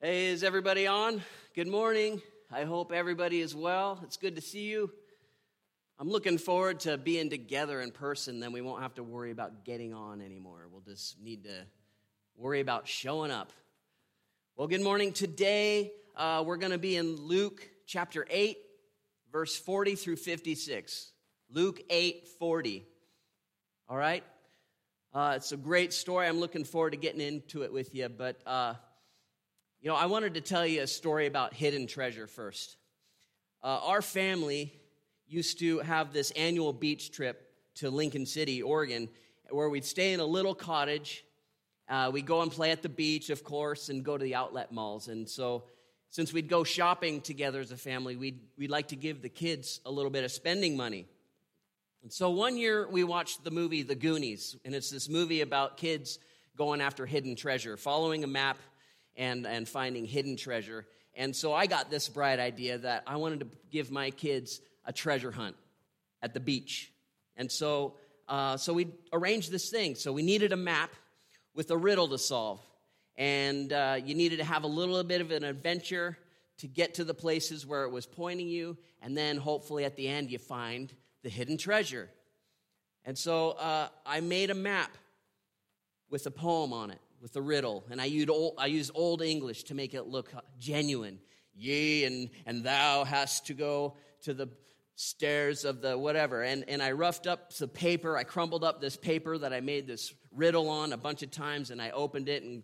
Hey, is everybody on? Good morning. I hope everybody is well. It's good to see you. I'm looking forward to being together in person, then we won't have to worry about getting on anymore. We'll just need to worry about showing up. Well, good morning. Today, uh, we're going to be in Luke chapter 8, verse 40 through 56. Luke 8, 40. All right? Uh, it's a great story. I'm looking forward to getting into it with you, but. Uh, you know, I wanted to tell you a story about hidden treasure first. Uh, our family used to have this annual beach trip to Lincoln City, Oregon, where we'd stay in a little cottage. Uh, we'd go and play at the beach, of course, and go to the outlet malls. And so, since we'd go shopping together as a family, we'd, we'd like to give the kids a little bit of spending money. And so, one year we watched the movie The Goonies, and it's this movie about kids going after hidden treasure, following a map and, and finding hidden treasure. And so I got this bright idea that I wanted to give my kids a treasure hunt at the beach. And so, uh, so we arranged this thing. So we needed a map with a riddle to solve. And uh, you needed to have a little bit of an adventure to get to the places where it was pointing you. And then hopefully at the end, you find the hidden treasure. And so uh, I made a map with a poem on it with the riddle, and I used old, I used old English to make it look genuine. Yea, and, and thou hast to go to the stairs of the whatever. And, and I roughed up the paper. I crumbled up this paper that I made this riddle on a bunch of times, and I opened it and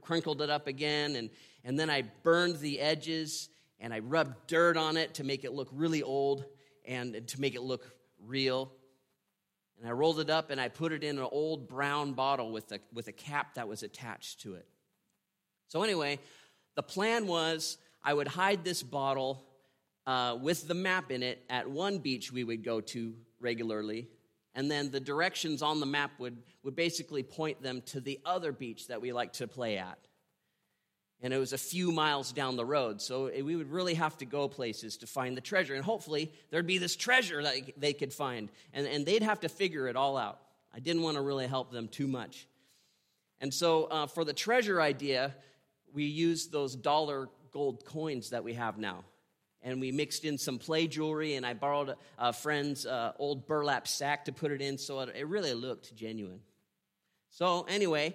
crinkled it up again. And, and then I burned the edges, and I rubbed dirt on it to make it look really old and to make it look real. And I rolled it up and I put it in an old brown bottle with a, with a cap that was attached to it. So, anyway, the plan was I would hide this bottle uh, with the map in it at one beach we would go to regularly. And then the directions on the map would, would basically point them to the other beach that we like to play at and it was a few miles down the road. So we would really have to go places to find the treasure. And hopefully, there'd be this treasure that they could find, and, and they'd have to figure it all out. I didn't want to really help them too much. And so, uh, for the treasure idea, we used those dollar gold coins that we have now. And we mixed in some play jewelry, and I borrowed a, friend's uh, old burlap sack to put it in so it, it really looked genuine. So, anyway,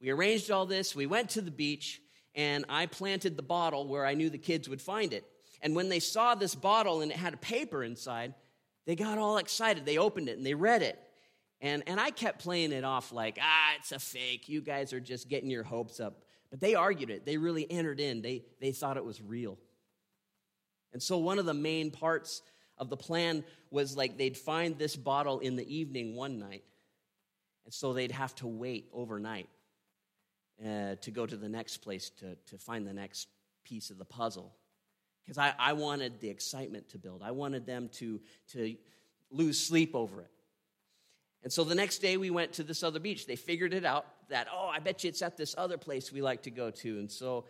we arranged all this. We went to the beach and I planted the bottle where I knew the kids would find it. And when they saw this bottle and it had a paper inside, they got all excited. They opened it and they read it. And, and I kept playing it off like, ah, it's a fake. You guys are just getting your hopes up. But they argued it. They really entered in. They, they thought it was real. And so one of the main parts of the plan was like they'd find this bottle in the evening one night. And so they'd have to wait overnight uh, to go to the next place to, to find the next piece of the puzzle. Because I, I wanted the excitement to build, I wanted them to, to lose sleep over it. And so the next day we went to this other beach. They figured it out that, oh, I bet you it's at this other place we like to go to. And so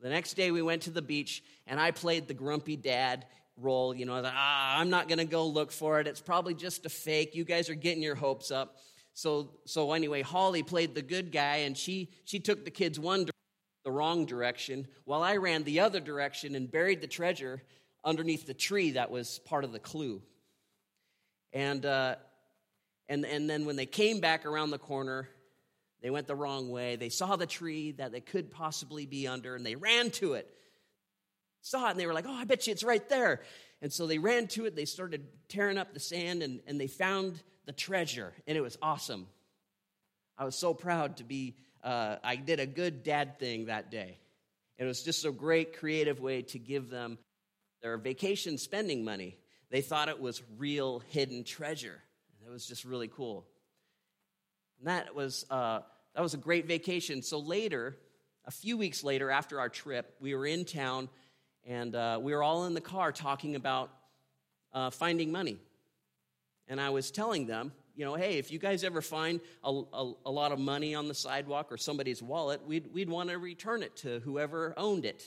the next day we went to the beach and I played the grumpy dad role. You know, ah, I'm not going to go look for it. It's probably just a fake. You guys are getting your hopes up. So, so anyway, Holly played the good guy, and she, she took the kids one the wrong direction, while I ran the other direction and buried the treasure underneath the tree that was part of the clue. And, uh, and, and then when they came back around the corner, they went the wrong way. They saw the tree that they could possibly be under, and they ran to it. Saw it, and they were like, oh, I bet you it's right there. And so they ran to it. They started tearing up the sand, and, and they found the treasure, and it was awesome. I was so proud to be, uh, I did a good dad thing that day. It was just a great creative way to give them their vacation spending money. They thought it was real hidden treasure. It was just really cool. And that was, uh, that was a great vacation. So later, a few weeks later after our trip, we were in town and uh, we were all in the car talking about uh, finding money. And I was telling them, you know, hey, if you guys ever find a, a, a lot of money on the sidewalk or somebody's wallet, we'd, we'd want to return it to whoever owned it.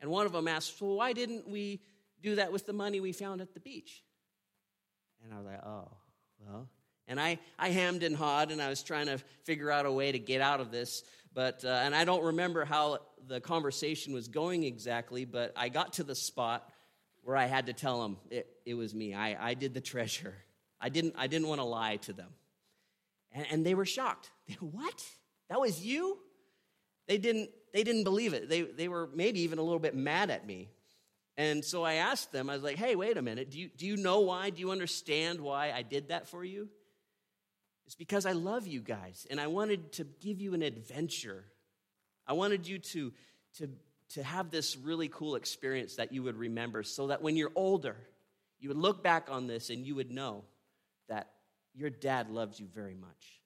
And one of them asked, well, why didn't we do that with the money we found at the beach? And I was like, oh, well, And I, I hammed and hawed, and I was trying to figure out a way to get out of this. But, uh, and I don't remember how the conversation was going exactly, but I got to the spot where I had to tell them it, it was me. I, I did the treasure. I didn't, I didn't want to lie to them. And, and they were shocked. They, what? That was you? They didn't, they didn't believe it. They, they were maybe even a little bit mad at me. And so I asked them, I was like, hey, wait a minute. Do you, do you know why? Do you understand why I did that for you? It's because I love you guys and I wanted to give you an adventure. I wanted you to, to, to have this really cool experience that you would remember so that when you're older, you would look back on this and you would know that your dad loves you very much.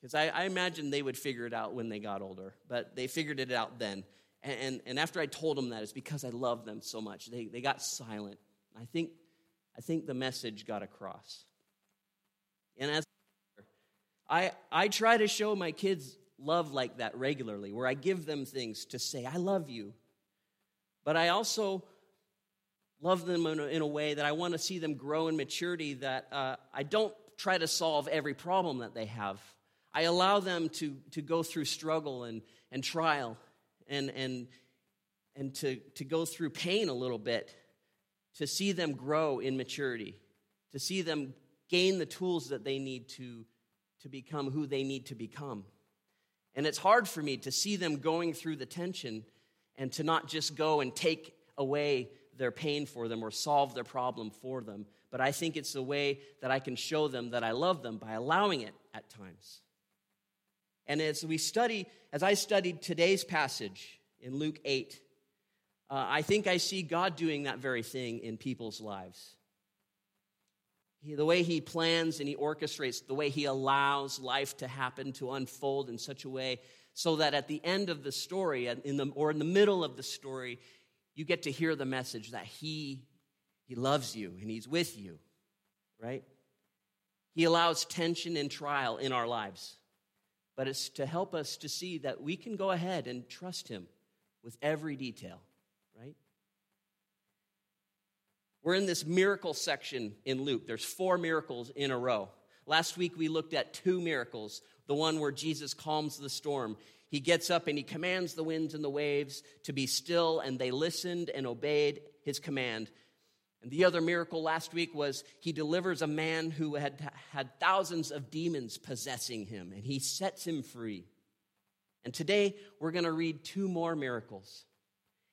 Because I, I imagine they would figure it out when they got older, but they figured it out then. And, and, and after I told them that, it's because I love them so much. They, they got silent. I think, I think the message got across. And as I, I try to show my kids love like that regularly, where I give them things to say, I love you. But I also love them in a, in a way that I want to see them grow in maturity, that uh, I don't try to solve every problem that they have. I allow them to, to go through struggle and, and trial and, and, and to, to go through pain a little bit, to see them grow in maturity, to see them gain the tools that they need to to become who they need to become. And it's hard for me to see them going through the tension and to not just go and take away their pain for them or solve their problem for them. But I think it's a way that I can show them that I love them by allowing it at times. And as we study, as I studied today's passage in Luke 8, uh, I think I see God doing that very thing in people's lives. He, the way he plans and he orchestrates, the way he allows life to happen, to unfold in such a way so that at the end of the story, in the, or in the middle of the story, you get to hear the message that he, he loves you and he's with you, right? He allows tension and trial in our lives, but it's to help us to see that we can go ahead and trust him with every detail, right? We're in this miracle section in Luke. There's four miracles in a row. Last week we looked at two miracles the one where Jesus calms the storm. He gets up and he commands the winds and the waves to be still, and they listened and obeyed his command. And the other miracle last week was he delivers a man who had had thousands of demons possessing him, and he sets him free. And today we're going to read two more miracles.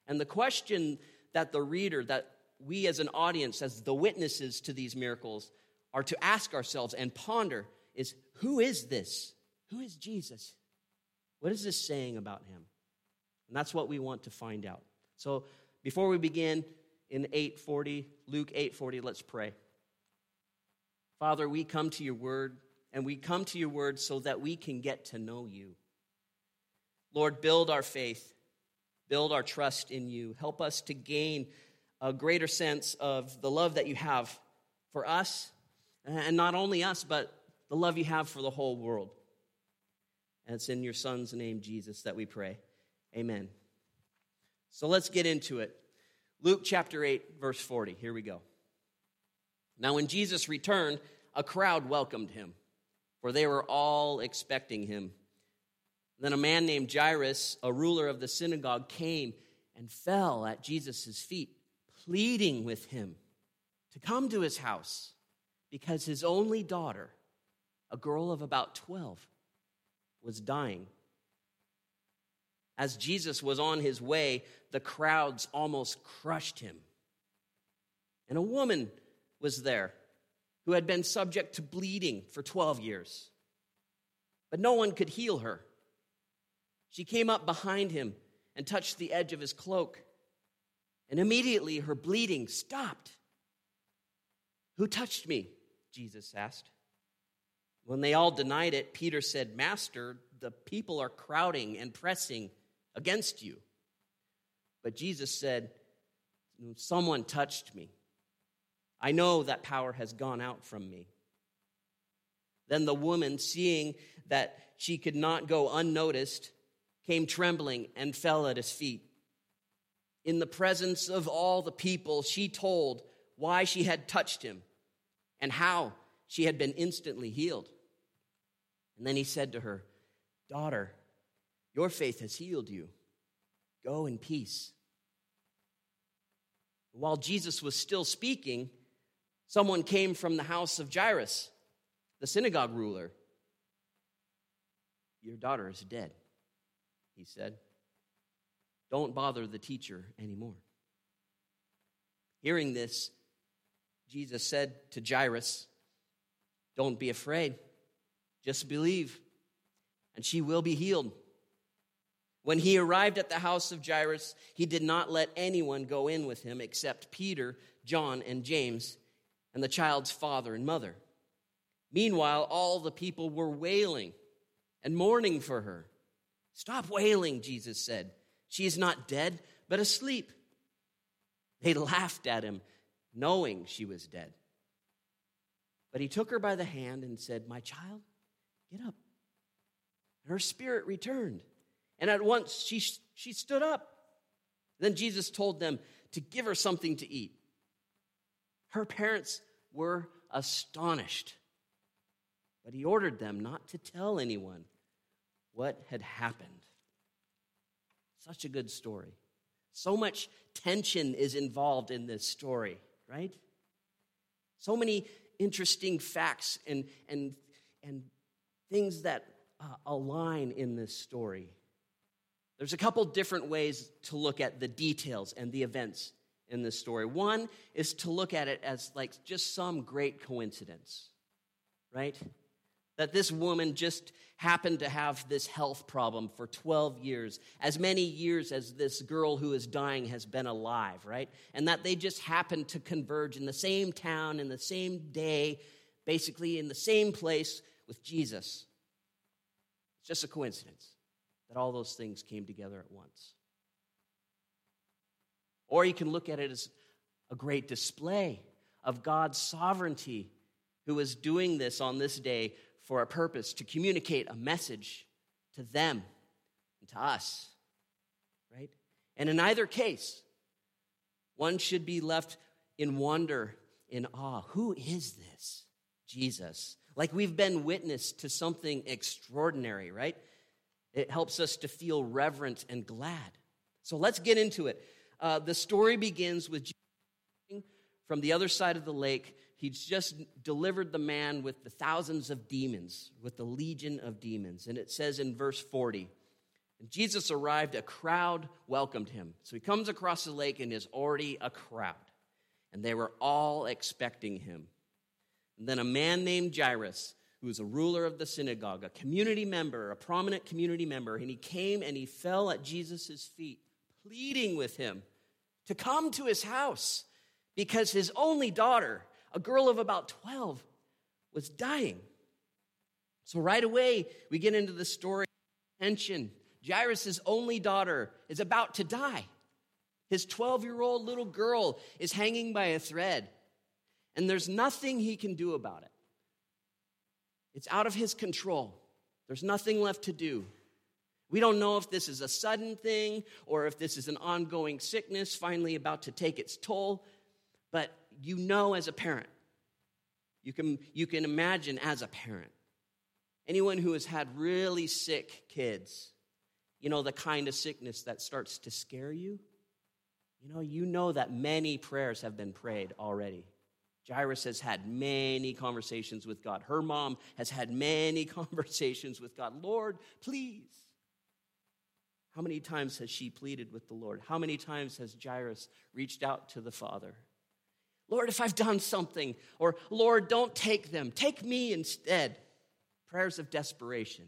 And the question that the reader, that we as an audience, as the witnesses to these miracles, are to ask ourselves and ponder is who is this? Who is Jesus? What is this saying about him? And that's what we want to find out. So before we begin in 840, Luke 840, let's pray. Father, we come to your word, and we come to your word so that we can get to know you. Lord, build our faith, build our trust in you. Help us to gain a greater sense of the love that you have for us, and not only us, but the love you have for the whole world. And it's in your Son's name, Jesus, that we pray. Amen. So let's get into it. Luke chapter 8, verse 40. Here we go. Now, when Jesus returned, a crowd welcomed him, for they were all expecting him. Then a man named Jairus, a ruler of the synagogue, came and fell at Jesus' feet pleading with him to come to his house because his only daughter, a girl of about 12, was dying. As Jesus was on his way, the crowds almost crushed him. And a woman was there who had been subject to bleeding for 12 years, but no one could heal her. She came up behind him and touched the edge of his cloak and immediately her bleeding stopped. Who touched me? Jesus asked. When they all denied it, Peter said, Master, the people are crowding and pressing against you. But Jesus said, Someone touched me. I know that power has gone out from me. Then the woman, seeing that she could not go unnoticed, came trembling and fell at his feet in the presence of all the people, she told why she had touched him and how she had been instantly healed. And then he said to her, Daughter, your faith has healed you. Go in peace. While Jesus was still speaking, someone came from the house of Jairus, the synagogue ruler. Your daughter is dead, he said. Don't bother the teacher anymore. Hearing this, Jesus said to Jairus, Don't be afraid, just believe, and she will be healed. When he arrived at the house of Jairus, he did not let anyone go in with him except Peter, John, and James, and the child's father and mother. Meanwhile, all the people were wailing and mourning for her. Stop wailing, Jesus said. She is not dead, but asleep. They laughed at him, knowing she was dead. But he took her by the hand and said, My child, get up. And her spirit returned. And at once she, she stood up. Then Jesus told them to give her something to eat. Her parents were astonished, but he ordered them not to tell anyone what had happened. Such a good story. So much tension is involved in this story, right? So many interesting facts and, and, and things that uh, align in this story. There's a couple different ways to look at the details and the events in this story. One is to look at it as like just some great coincidence, right? That this woman just happened to have this health problem for 12 years, as many years as this girl who is dying has been alive, right? And that they just happened to converge in the same town, in the same day, basically in the same place with Jesus. It's just a coincidence that all those things came together at once. Or you can look at it as a great display of God's sovereignty, who is doing this on this day for a purpose to communicate a message to them and to us, right? And in either case, one should be left in wonder, in awe. Who is this Jesus? Like we've been witness to something extraordinary, right? It helps us to feel reverent and glad. So let's get into it. Uh, the story begins with Jesus from the other side of the lake he's just delivered the man with the thousands of demons, with the legion of demons. And it says in verse 40, and Jesus arrived, a crowd welcomed him. So he comes across the lake and is already a crowd. And they were all expecting him. And then a man named Jairus, who was a ruler of the synagogue, a community member, a prominent community member, and he came and he fell at Jesus' feet, pleading with him to come to his house because his only daughter a girl of about 12 was dying. So right away, we get into the story tension. Jairus' only daughter is about to die. His 12 year old little girl is hanging by a thread, and there's nothing he can do about it. It's out of his control. There's nothing left to do. We don't know if this is a sudden thing or if this is an ongoing sickness finally about to take its toll, but you know as a parent. You can, you can imagine as a parent. Anyone who has had really sick kids, you know, the kind of sickness that starts to scare you, you know, you know that many prayers have been prayed already. Jairus has had many conversations with God. Her mom has had many conversations with God. Lord, please. How many times has she pleaded with the Lord? How many times has Jairus reached out to the Father? Lord, if I've done something, or Lord, don't take them, take me instead. Prayers of desperation.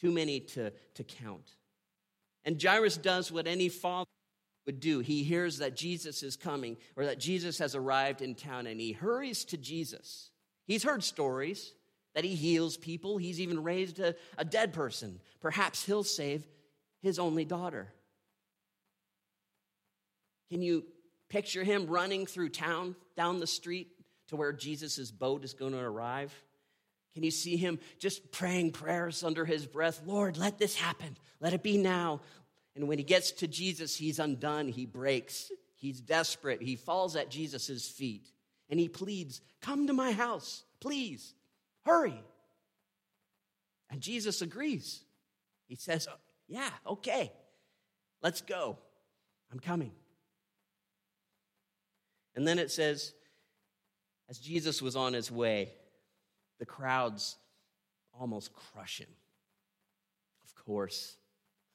Too many to, to count. And Jairus does what any father would do. He hears that Jesus is coming or that Jesus has arrived in town and he hurries to Jesus. He's heard stories that he heals people, he's even raised a, a dead person. Perhaps he'll save his only daughter. Can you Picture him running through town, down the street to where Jesus' boat is going to arrive. Can you see him just praying prayers under his breath? Lord, let this happen. Let it be now. And when he gets to Jesus, he's undone. He breaks. He's desperate. He falls at Jesus' feet and he pleads, Come to my house. please, hurry. And Jesus agrees. He says, Yeah, okay, let's go. I'm coming. And then it says, as Jesus was on his way, the crowds almost crush him. Of course.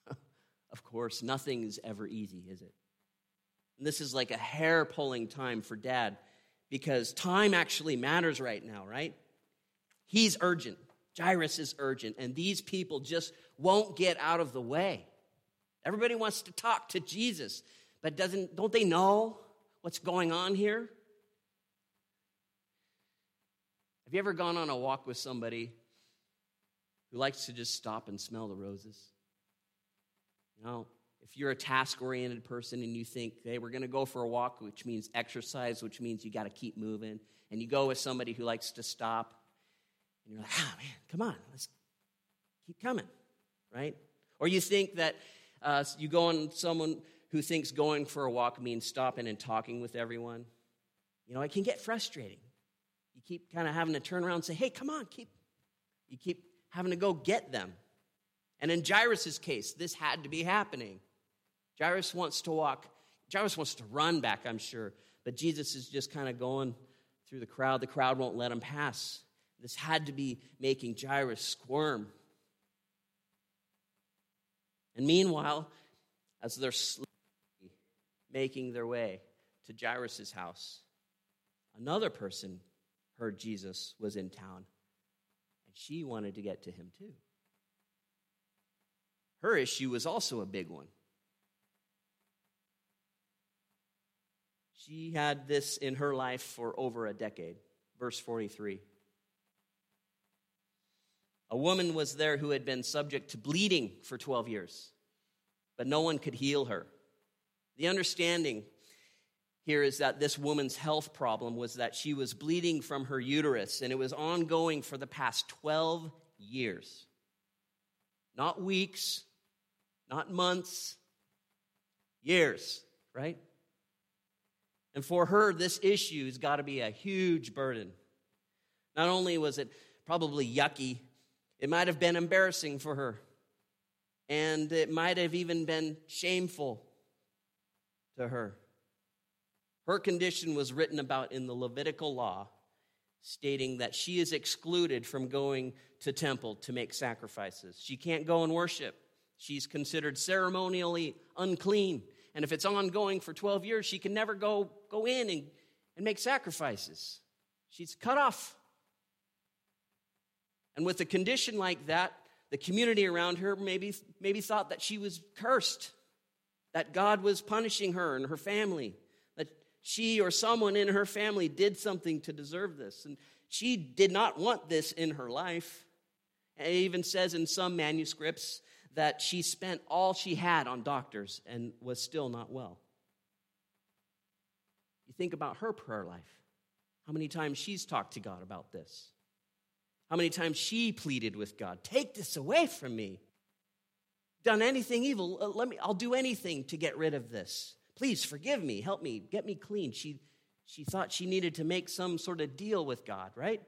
of course, nothing is ever easy, is it? And this is like a hair pulling time for dad because time actually matters right now, right? He's urgent. Jairus is urgent, and these people just won't get out of the way. Everybody wants to talk to Jesus, but doesn't don't they know what's going on here? Have you ever gone on a walk with somebody who likes to just stop and smell the roses? You know, if you're a task oriented person and you think, hey, we're going to go for a walk, which means exercise, which means you got to keep moving, and you go with somebody who likes to stop and you're like, ah, oh, man, come on, let's keep coming, right? Or you think that uh, you go on someone who thinks going for a walk means stopping and talking with everyone. You know, it can get frustrating. You keep kind of having to turn around and say, hey, come on, keep. You keep having to go get them. And in Jairus' case, this had to be happening. Jairus wants to walk, Jairus wants to run back, I'm sure, but Jesus is just kind of going through the crowd. The crowd won't let him pass. This had to be making Jairus squirm. And meanwhile, as they're making their way to Jairus' house, another person heard Jesus was in town, and she wanted to get to him too. Her issue was also a big one. She had this in her life for over a decade. Verse 43. A woman was there who had been subject to bleeding for 12 years, but no one could heal her. The understanding here is that this woman's health problem was that she was bleeding from her uterus, and it was ongoing for the past 12 years. Not weeks, not months, years, right? And for her, this issue has got to be a huge burden. Not only was it probably yucky it might have been embarrassing for her, and it might have even been shameful to her. Her condition was written about in the Levitical law, stating that she is excluded from going to temple to make sacrifices. She can't go and worship. She's considered ceremonially unclean. And if it's ongoing for 12 years, she can never go, go in and, and make sacrifices. She's cut off and with a condition like that, the community around her maybe, maybe thought that she was cursed, that God was punishing her and her family, that she or someone in her family did something to deserve this. And she did not want this in her life. And It even says in some manuscripts that she spent all she had on doctors and was still not well. You think about her prayer life. How many times she's talked to God about this? How many times she pleaded with God, Take this away from me. Done anything evil, uh, let me, I'll do anything to get rid of this. Please forgive me, help me, get me clean. She, she thought she needed to make some sort of deal with God, right?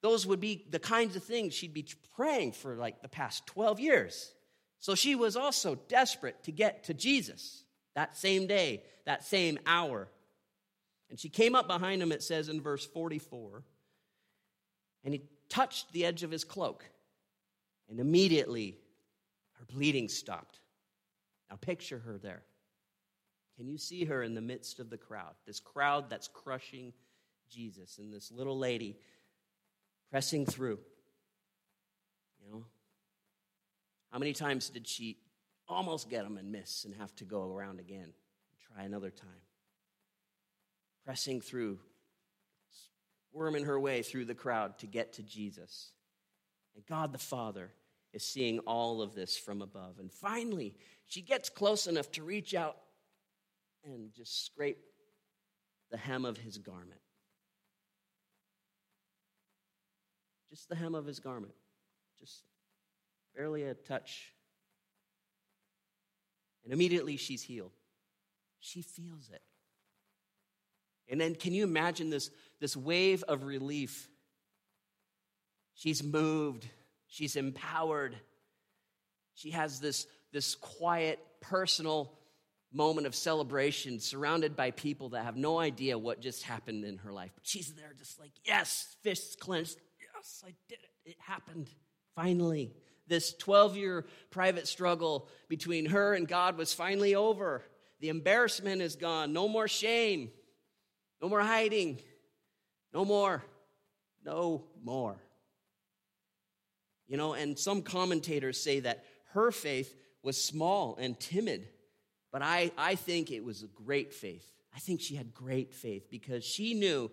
Those would be the kinds of things she'd be praying for like the past 12 years. So she was also desperate to get to Jesus that same day, that same hour. And she came up behind him, it says in verse 44, and he touched the edge of his cloak, and immediately her bleeding stopped. Now, picture her there. Can you see her in the midst of the crowd? This crowd that's crushing Jesus, and this little lady pressing through. You know? How many times did she almost get him and miss and have to go around again and try another time? Pressing through, worming her way through the crowd to get to Jesus. And God the Father is seeing all of this from above. And finally, she gets close enough to reach out and just scrape the hem of his garment. Just the hem of his garment. Just barely a touch. And immediately she's healed. She feels it. And then, can you imagine this, this wave of relief She's moved, she's empowered. She has this, this quiet, personal moment of celebration surrounded by people that have no idea what just happened in her life. But she's there just like, yes, fists clenched. Yes, I did it. It happened. Finally. This 12 year private struggle between her and God was finally over. The embarrassment is gone. No more shame. No more hiding. No more. No more. You know, and some commentators say that her faith was small and timid but I, I think it was a great faith. I think she had great faith because she knew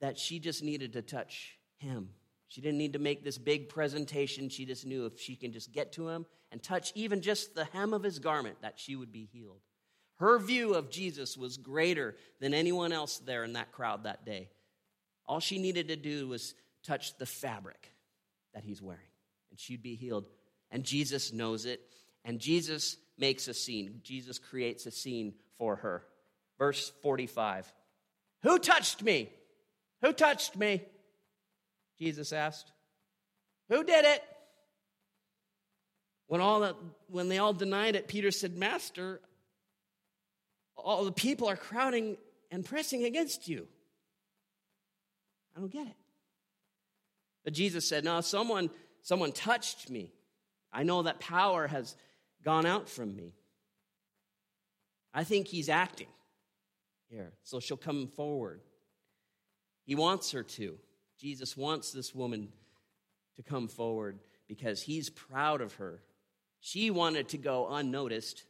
that she just needed to touch him. She didn't need to make this big presentation. She just knew if she can just get to him and touch even just the hem of his garment, that she would be healed. Her view of Jesus was greater than anyone else there in that crowd that day. All she needed to do was touch the fabric that he's wearing, and she'd be healed. And Jesus knows it, and Jesus makes a scene. Jesus creates a scene for her. Verse 45 Who touched me? Who touched me? Jesus asked. Who did it? When, all the, when they all denied it, Peter said, Master, all the people are crowding and pressing against you. I don't get it. But Jesus said, No, someone, someone touched me. I know that power has gone out from me. I think he's acting here. So she'll come forward. He wants her to. Jesus wants this woman to come forward because he's proud of her. She wanted to go unnoticed,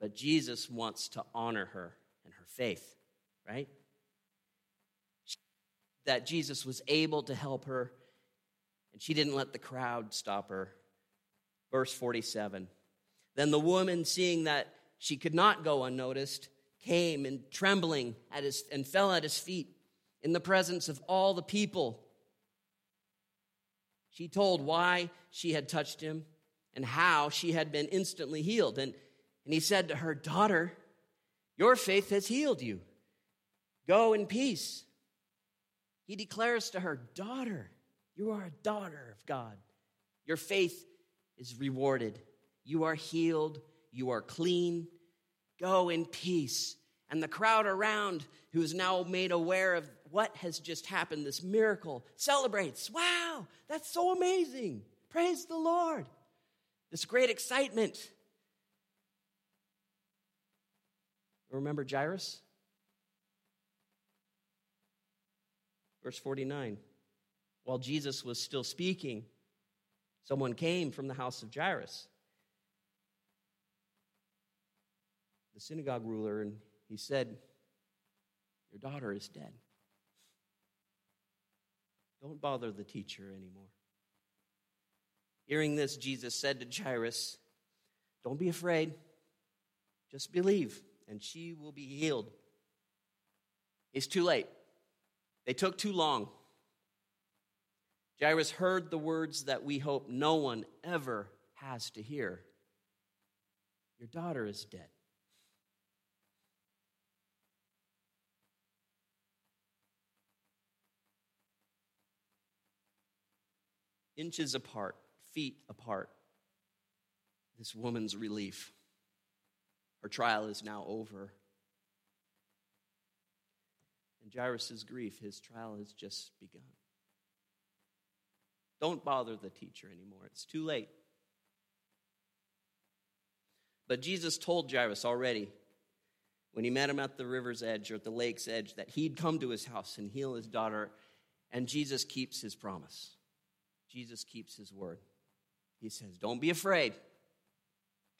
but Jesus wants to honor her and her faith, right? That Jesus was able to help her, and she didn't let the crowd stop her. Verse 47 then the woman, seeing that she could not go unnoticed, came and trembling at his, and fell at his feet in the presence of all the people. She told why she had touched him and how she had been instantly healed. And, and he said to her, Daughter, your faith has healed you. Go in peace. He declares to her, Daughter, you are a daughter of God. Your faith is rewarded. You are healed. You are clean. Go in peace. And the crowd around, who is now made aware of what has just happened, this miracle, celebrates. Wow, that's so amazing. Praise the Lord. This great excitement. Remember Jairus? Verse 49. While Jesus was still speaking, someone came from the house of Jairus the synagogue ruler, and he said, Your daughter is dead. Don't bother the teacher anymore. Hearing this, Jesus said to Jairus, Don't be afraid, just believe, and she will be healed. It's too late. They took too long. Jairus heard the words that we hope no one ever has to hear Your daughter is dead. inches apart, feet apart. This woman's relief. Her trial is now over. And Jairus' grief, his trial has just begun. Don't bother the teacher anymore. It's too late. But Jesus told Jairus already when he met him at the river's edge or at the lake's edge that he'd come to his house and heal his daughter, and Jesus keeps his promise. Jesus keeps his word. He says, Don't be afraid.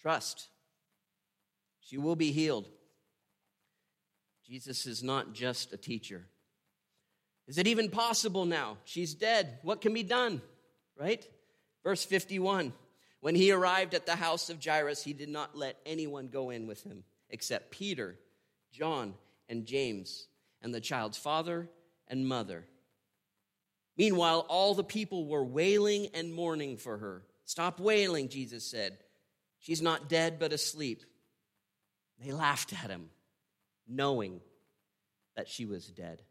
Trust. She will be healed. Jesus is not just a teacher. Is it even possible now? She's dead. What can be done? Right? Verse 51 When he arrived at the house of Jairus, he did not let anyone go in with him except Peter, John, and James, and the child's father and mother. Meanwhile, all the people were wailing and mourning for her. Stop wailing, Jesus said. She's not dead, but asleep. They laughed at him, knowing that she was dead.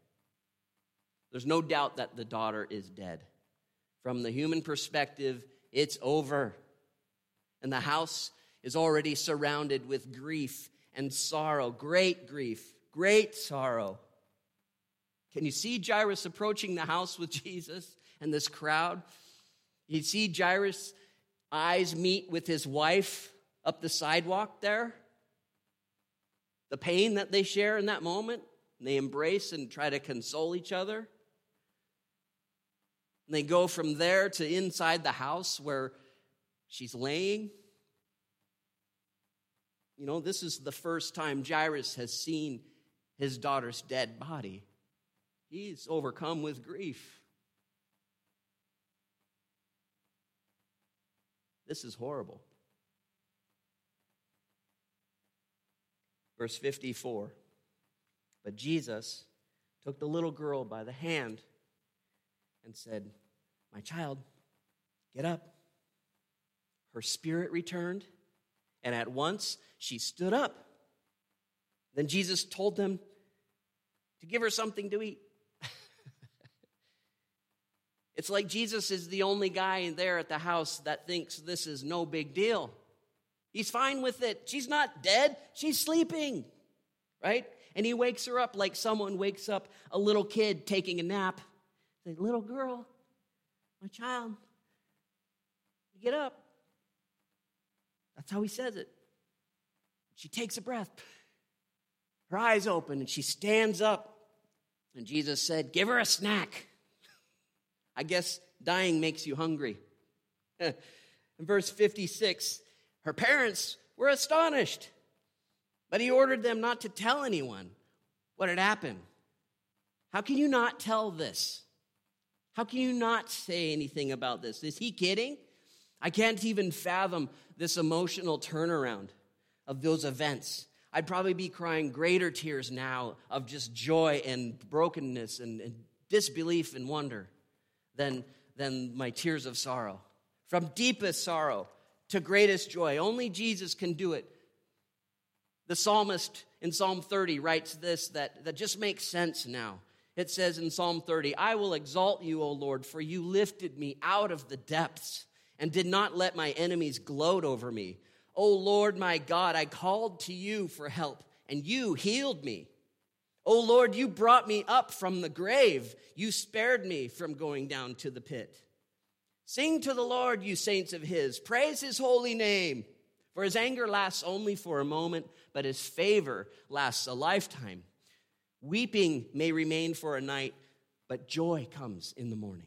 There's no doubt that the daughter is dead. From the human perspective, it's over. And the house is already surrounded with grief and sorrow, great grief, great sorrow. Can you see Jairus approaching the house with Jesus and this crowd? You see Jairus' eyes meet with his wife up the sidewalk there? The pain that they share in that moment, they embrace and try to console each other. And they go from there to inside the house where she's laying. You know, this is the first time Jairus has seen his daughter's dead body. He's overcome with grief. This is horrible. Verse 54 But Jesus took the little girl by the hand and said, My child, get up. Her spirit returned, and at once she stood up. Then Jesus told them to give her something to eat. it's like Jesus is the only guy there at the house that thinks this is no big deal. He's fine with it. She's not dead, she's sleeping, right? And he wakes her up like someone wakes up a little kid taking a nap. Say, little girl, my child, get up. That's how he says it. She takes a breath. Her eyes open and she stands up. And Jesus said, Give her a snack. I guess dying makes you hungry. In verse 56, her parents were astonished, but he ordered them not to tell anyone what had happened. How can you not tell this? How can you not say anything about this? Is he kidding? I can't even fathom this emotional turnaround of those events. I'd probably be crying greater tears now of just joy and brokenness and, and disbelief and wonder than, than my tears of sorrow. From deepest sorrow to greatest joy. Only Jesus can do it. The psalmist in Psalm 30 writes this that, that just makes sense now. It says in Psalm 30, I will exalt you, O Lord, for you lifted me out of the depths and did not let my enemies gloat over me. O Lord my God, I called to you for help, and you healed me. O Lord, you brought me up from the grave. You spared me from going down to the pit. Sing to the Lord, you saints of his. Praise his holy name. For his anger lasts only for a moment, but his favor lasts a lifetime. Weeping may remain for a night, but joy comes in the morning.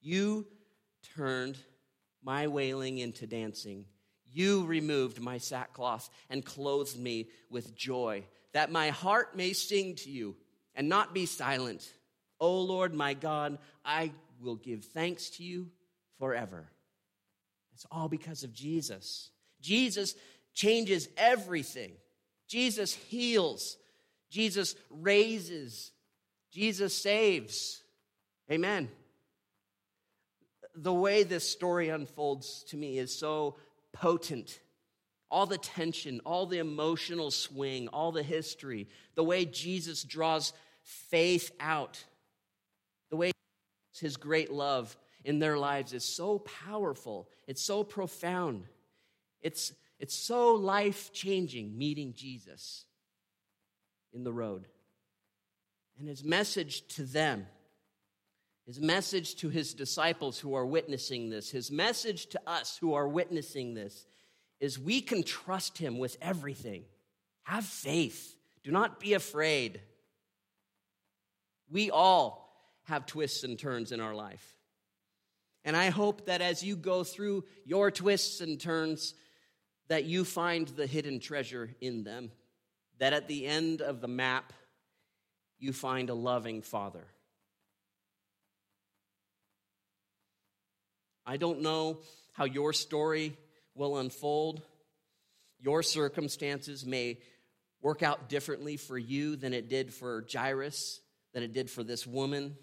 You turned my wailing into dancing. You removed my sackcloth and clothed me with joy, that my heart may sing to you and not be silent. O Lord my God, I will give thanks to you forever. It's all because of Jesus. Jesus changes everything. Jesus heals. Jesus raises. Jesus saves. Amen. The way this story unfolds to me is so potent. All the tension, all the emotional swing, all the history, the way Jesus draws faith out, the way his great love in their lives is so powerful. It's so profound. It's, it's so life changing meeting Jesus in the road. And his message to them, his message to his disciples who are witnessing this, his message to us who are witnessing this is we can trust him with everything. Have faith. Do not be afraid. We all have twists and turns in our life. And I hope that as you go through your twists and turns, that you find the hidden treasure in them. That at the end of the map, you find a loving Father. I don't know how your story will unfold. Your circumstances may work out differently for you than it did for Jairus, than it did for this woman.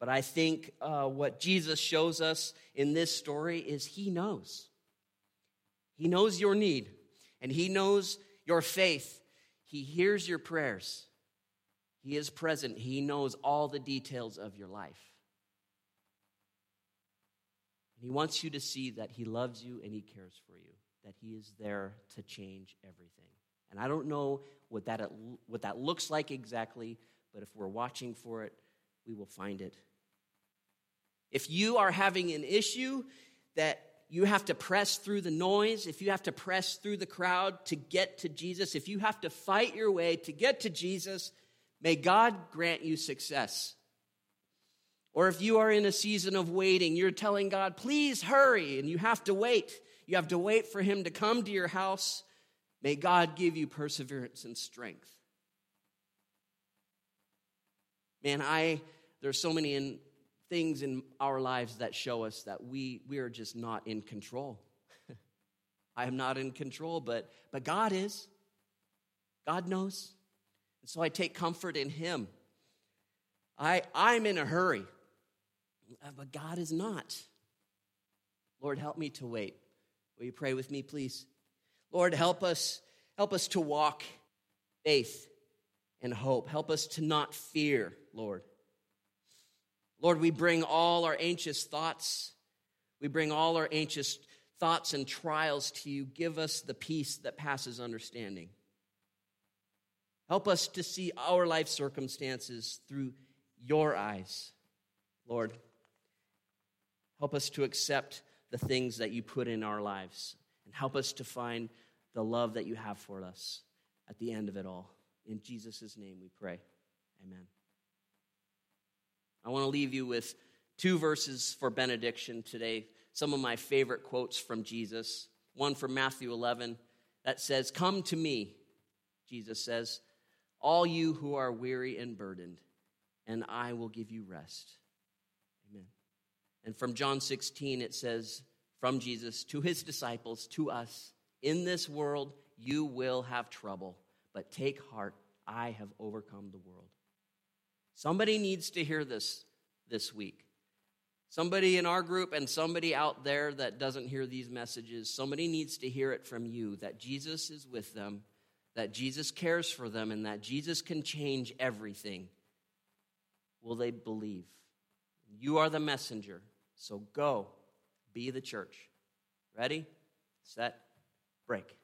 But I think uh, what Jesus shows us in this story is He knows. He knows your need, and He knows your faith. He hears your prayers. He is present. He knows all the details of your life. And He wants you to see that He loves you and He cares for you, that He is there to change everything. And I don't know what that, what that looks like exactly, but if we're watching for it, we will find it. If you are having an issue that you have to press through the noise, if you have to press through the crowd to get to Jesus, if you have to fight your way to get to Jesus, may God grant you success. Or if you are in a season of waiting, you're telling God, please hurry, and you have to wait. You have to wait for Him to come to your house. May God give you perseverance and strength. Man, I there's so many in, things in our lives that show us that we we are just not in control. I am not in control, but but God is. God knows. And so I take comfort in him. I I'm in a hurry. Uh, but God is not. Lord, help me to wait. Will you pray with me, please? Lord, help us, help us to walk faith and hope. Help us to not fear, Lord. Lord, we bring all our anxious thoughts, we bring all our anxious thoughts and trials to you. Give us the peace that passes understanding. Help us to see our life circumstances through your eyes, Lord. Help us to accept the things that you put in our lives and help us to find the love that you have for us at the end of it all. In Jesus' name we pray. Amen. I want to leave you with two verses for benediction today. Some of my favorite quotes from Jesus. One from Matthew 11 that says, Come to me, Jesus says, all you who are weary and burdened, and I will give you rest. Amen. And from John 16, it says, from Jesus to his disciples, to us, in this world you will have trouble, but take heart, I have overcome the world. Somebody needs to hear this this week. Somebody in our group and somebody out there that doesn't hear these messages, somebody needs to hear it from you that Jesus is with them, that Jesus cares for them, and that Jesus can change everything. Will they believe? You are the messenger. So go, be the church. Ready, set, break.